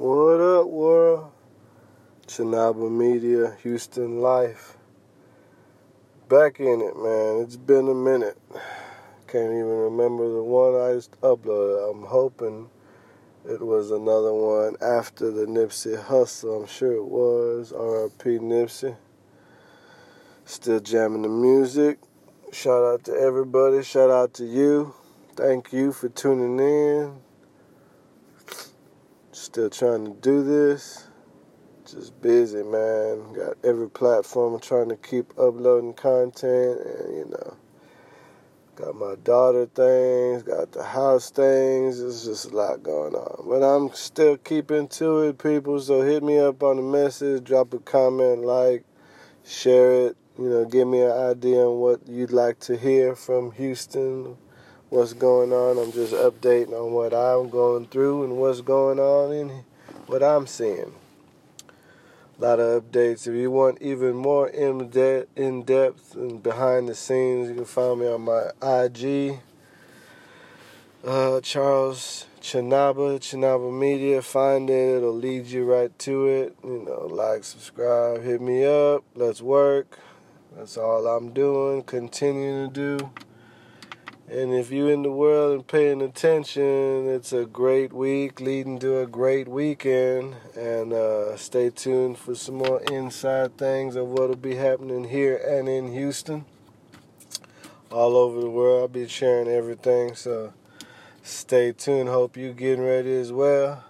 What up, world? Chinaba Media, Houston Life. Back in it, man. It's been a minute. Can't even remember the one I just uploaded. I'm hoping it was another one after the Nipsey Hussle. I'm sure it was. RIP Nipsey. Still jamming the music. Shout out to everybody. Shout out to you. Thank you for tuning in. Still trying to do this. Just busy, man. Got every platform trying to keep uploading content and, you know, got my daughter things, got the house things. It's just a lot going on. But I'm still keeping to it, people. So hit me up on the message, drop a comment, like, share it you know, give me an idea on what you'd like to hear from Houston, what's going on. I'm just updating on what I'm going through and what's going on and what I'm seeing. A lot of updates. If you want even more in depth, in depth and behind the scenes, you can find me on my IG, uh, Charles Chinaba, Chinaba Media. Find it; it'll lead you right to it. You know, like, subscribe, hit me up. Let's work. That's all I'm doing, continuing to do. And if you're in the world and paying attention, it's a great week leading to a great weekend. And uh, stay tuned for some more inside things of what'll be happening here and in Houston. All over the world, I'll be sharing everything. So stay tuned. Hope you're getting ready as well.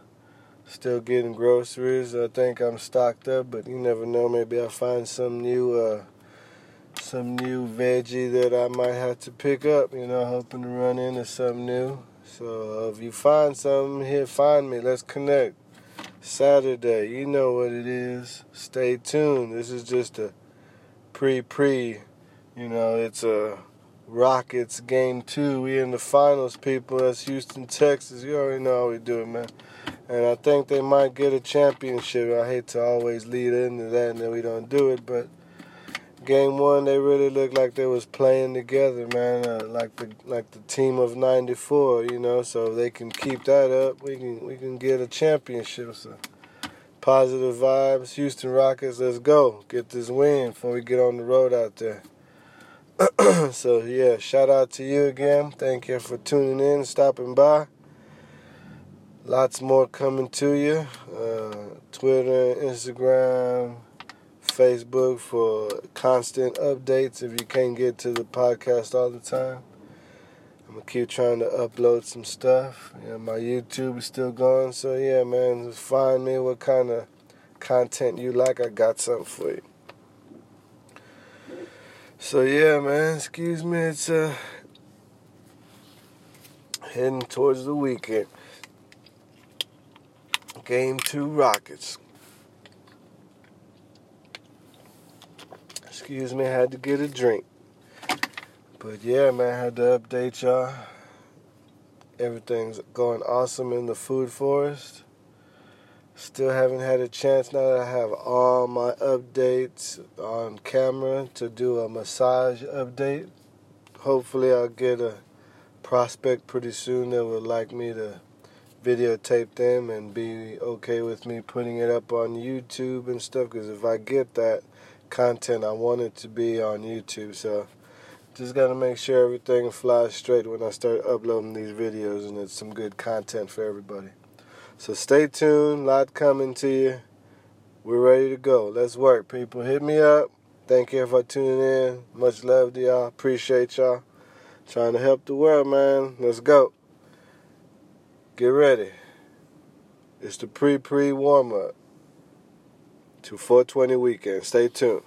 Still getting groceries. I think I'm stocked up, but you never know. Maybe I'll find some new. Uh, some new veggie that I might have to pick up, you know, hoping to run into something new. So uh, if you find something here, find me. Let's connect. Saturday, you know what it is. Stay tuned. This is just a pre pre. You know, it's a Rockets game two. We in the finals, people. That's Houston, Texas. You already know how we do it, man. And I think they might get a championship. I hate to always lead into that and then we don't do it, but game one, they really looked like they was playing together, man. Uh, like the like the team of '94, you know. So they can keep that up, we can we can get a championship. So positive vibes, Houston Rockets. Let's go get this win before we get on the road out there. so yeah, shout out to you again. Thank you for tuning in, stopping by. Lots more coming to you. Uh, Twitter, Instagram Facebook for constant updates if you can't get to the podcast all the time. I'm gonna keep trying to upload some stuff. Yeah, my YouTube is still going, so yeah, man, just find me what kind of content you like. I got something for you. So yeah, man, excuse me, it's uh heading towards the weekend. Game two Rockets. Excuse me, I had to get a drink. But yeah, man, I had to update y'all. Everything's going awesome in the food forest. Still haven't had a chance now that I have all my updates on camera to do a massage update. Hopefully, I'll get a prospect pretty soon that would like me to videotape them and be okay with me putting it up on YouTube and stuff. Because if I get that, content I want it to be on YouTube. So just got to make sure everything flies straight when I start uploading these videos and it's some good content for everybody. So stay tuned, a lot coming to you. We're ready to go. Let's work, people. Hit me up. Thank you for tuning in. Much love to y'all. Appreciate y'all. Trying to help the world, man. Let's go. Get ready. It's the pre pre warm up to 420 weekend. Stay tuned.